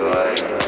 light.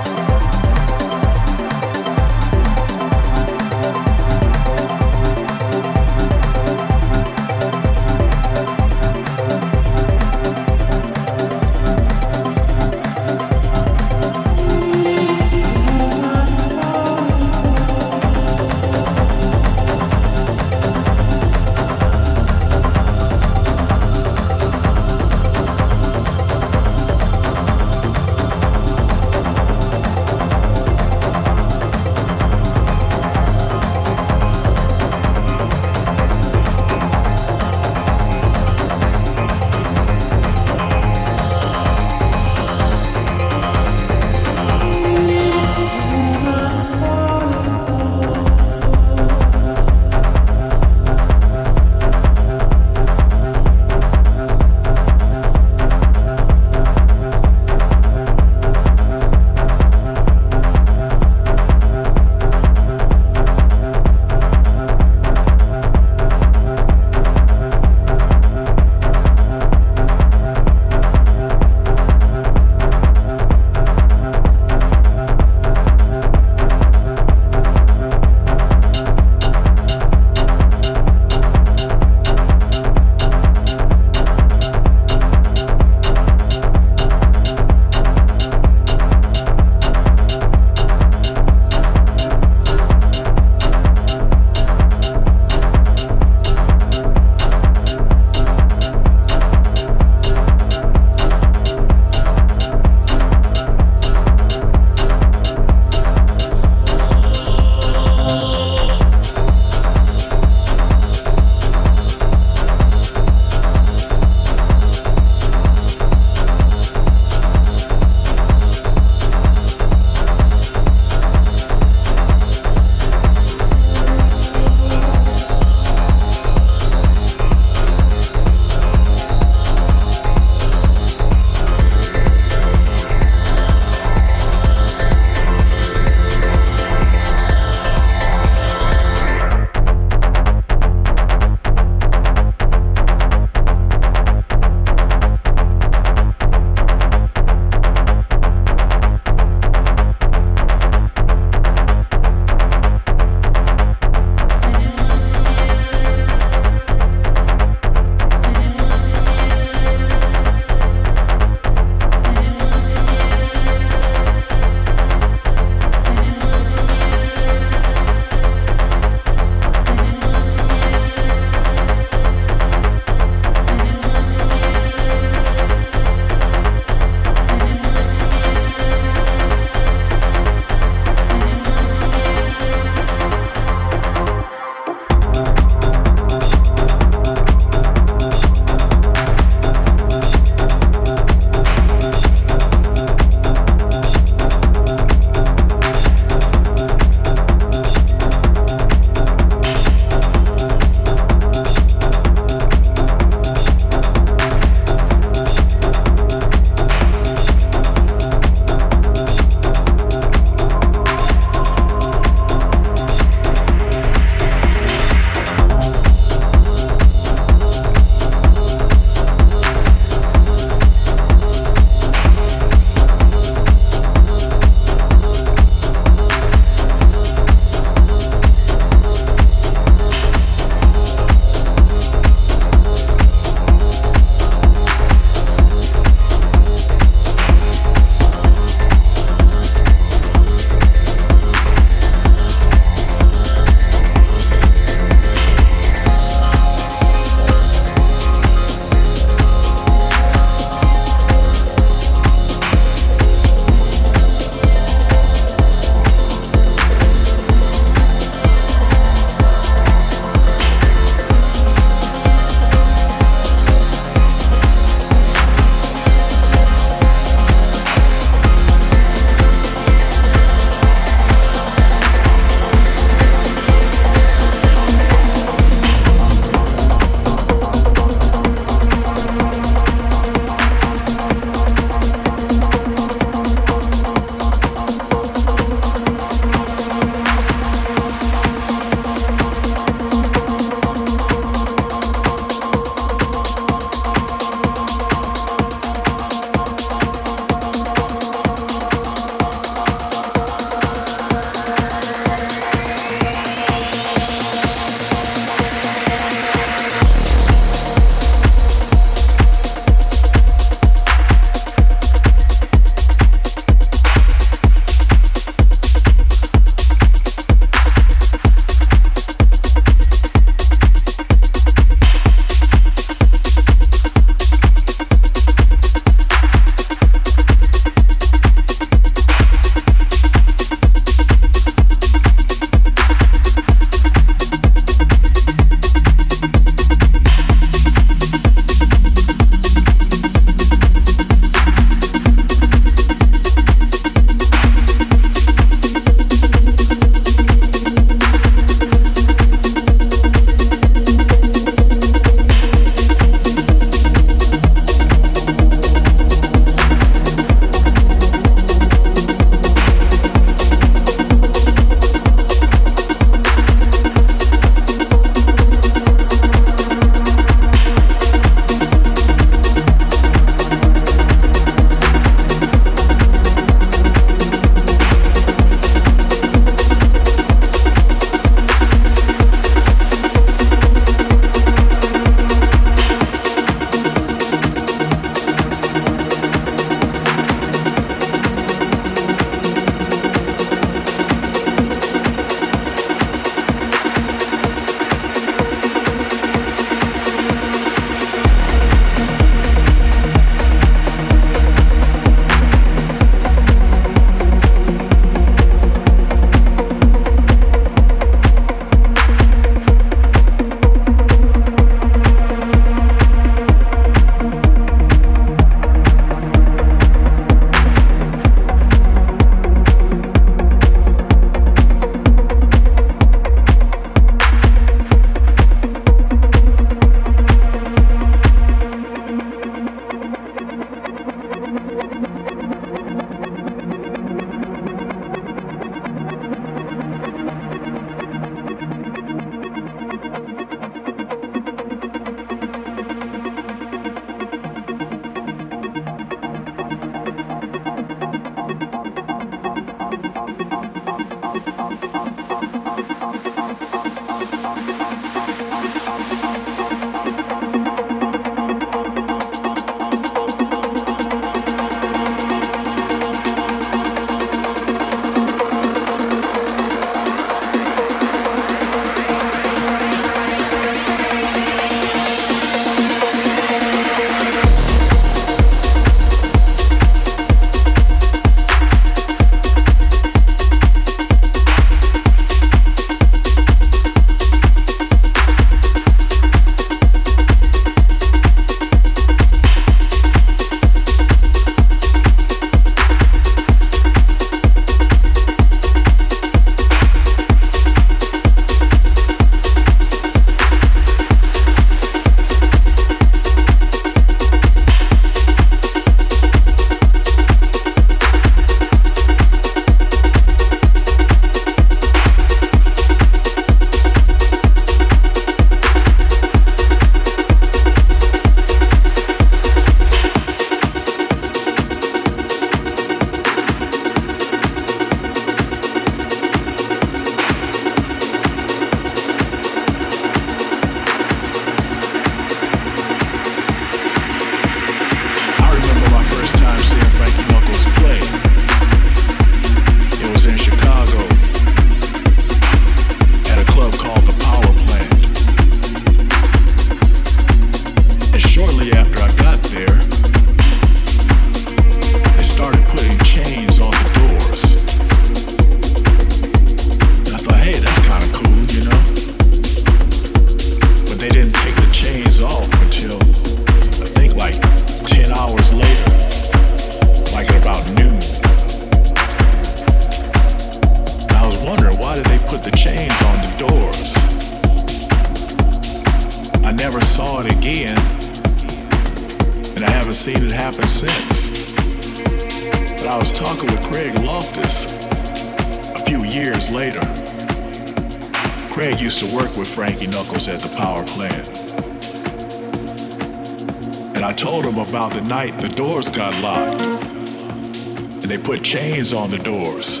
Chains on the doors.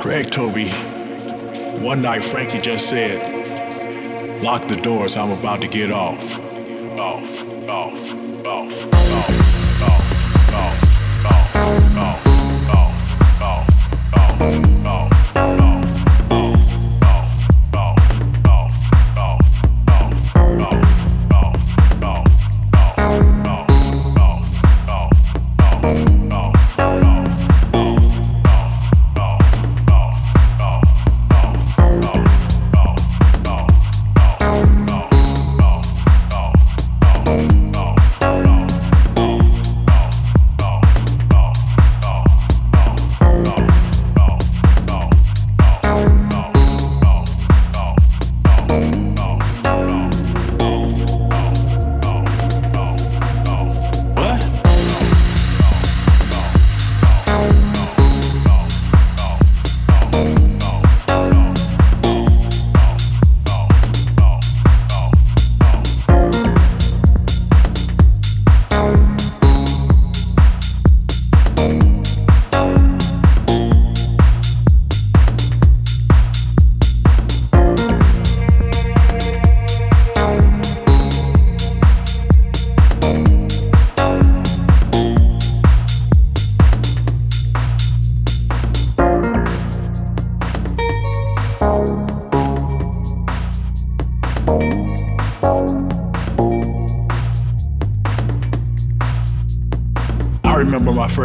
Craig Toby, one night Frankie just said, lock the doors, I'm about to get. Off,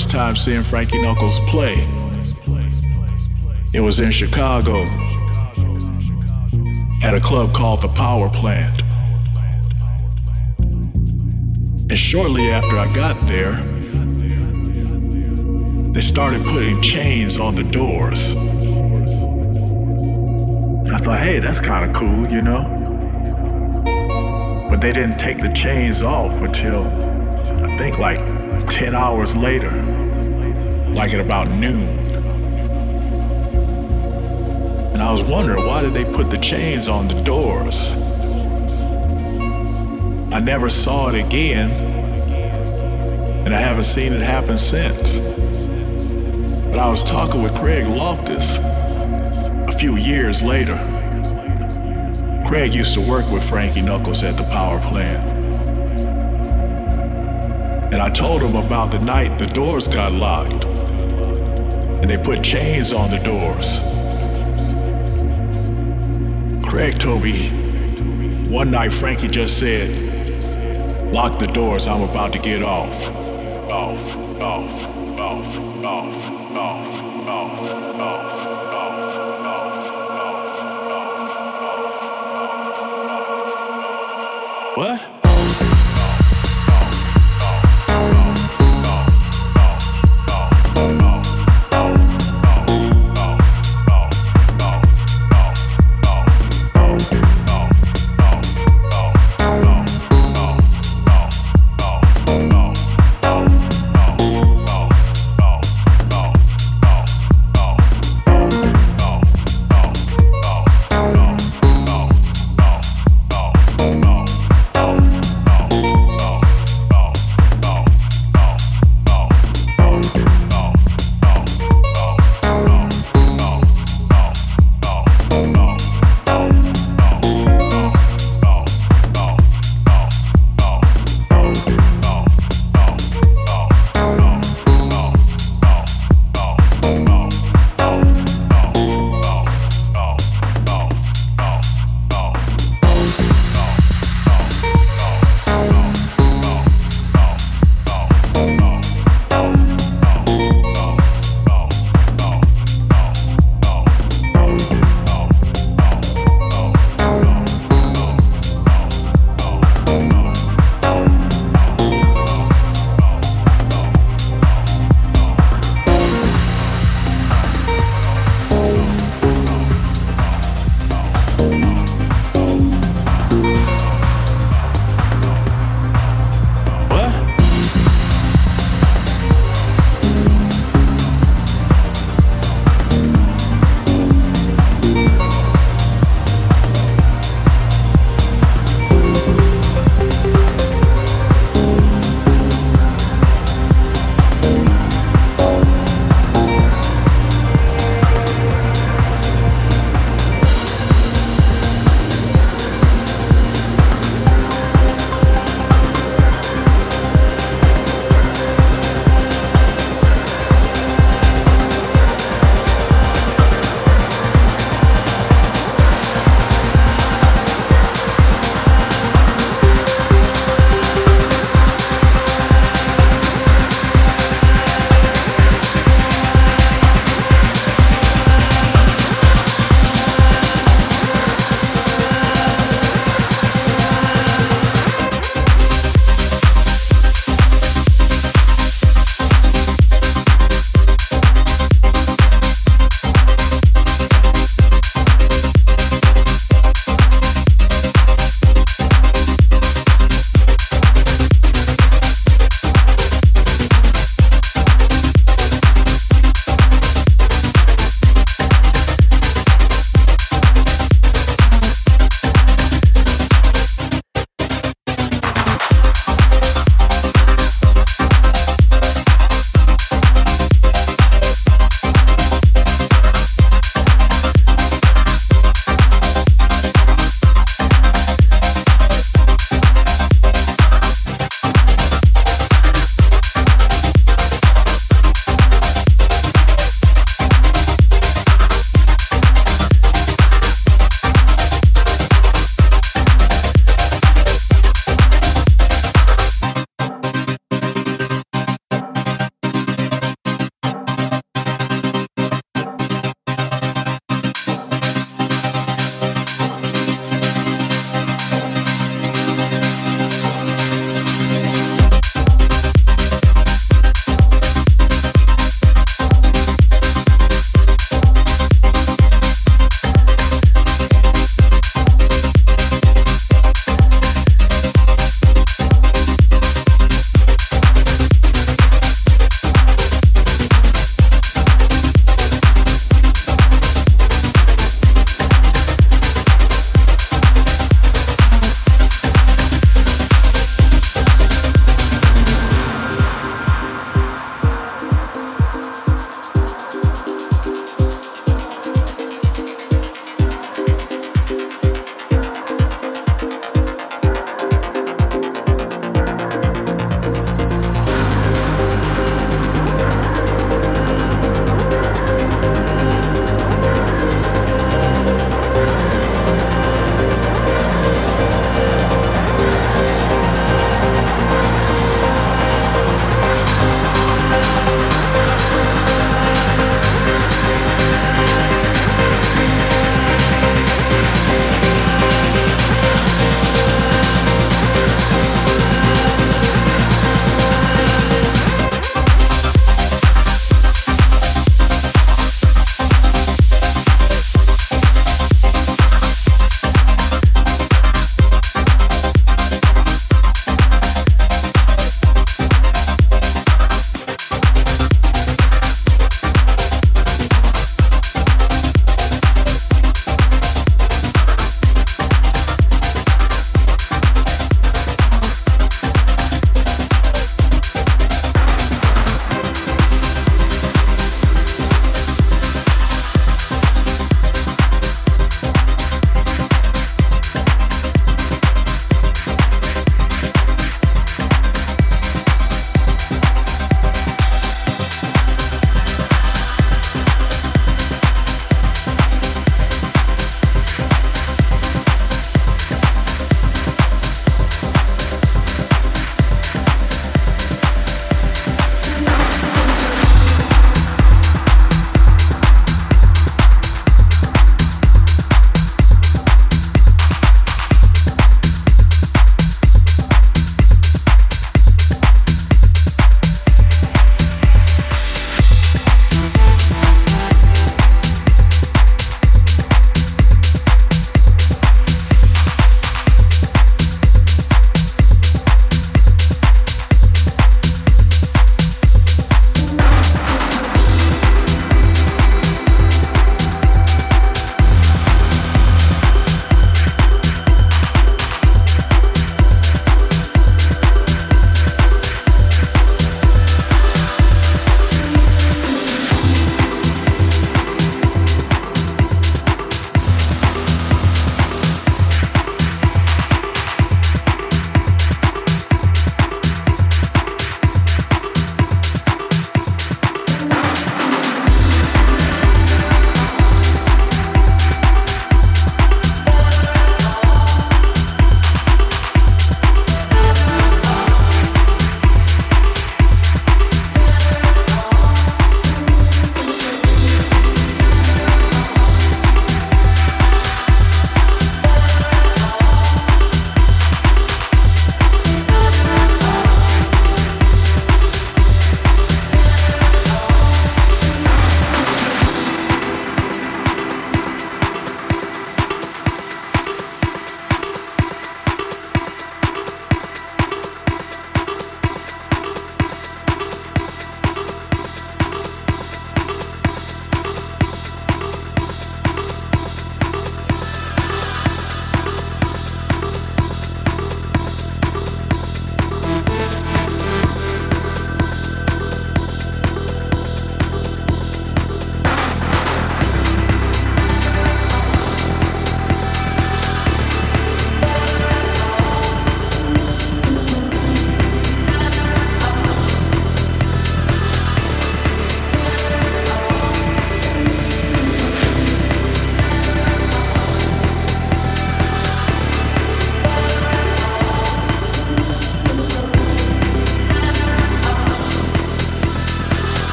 first time seeing Frankie Knuckles play. It was in Chicago at a club called the Power Plant. And shortly after I got there, they started putting chains on the doors. I thought, hey, that's kind of cool, you know? But they didn't take the chains off until I think like 10 hours later, like at about noon. And I was wondering, why did they put the chains on the doors? I never saw it again, and I haven't seen it happen since. But I was talking with Craig Loftus a few years later. Craig used to work with Frankie Knuckles at the power plant. And I told him about the night the doors got locked. They put chains on the doors. Craig told me one night Frankie just said, lock the doors, I'm about to get off. Off, off, off, off, off, off, off. What?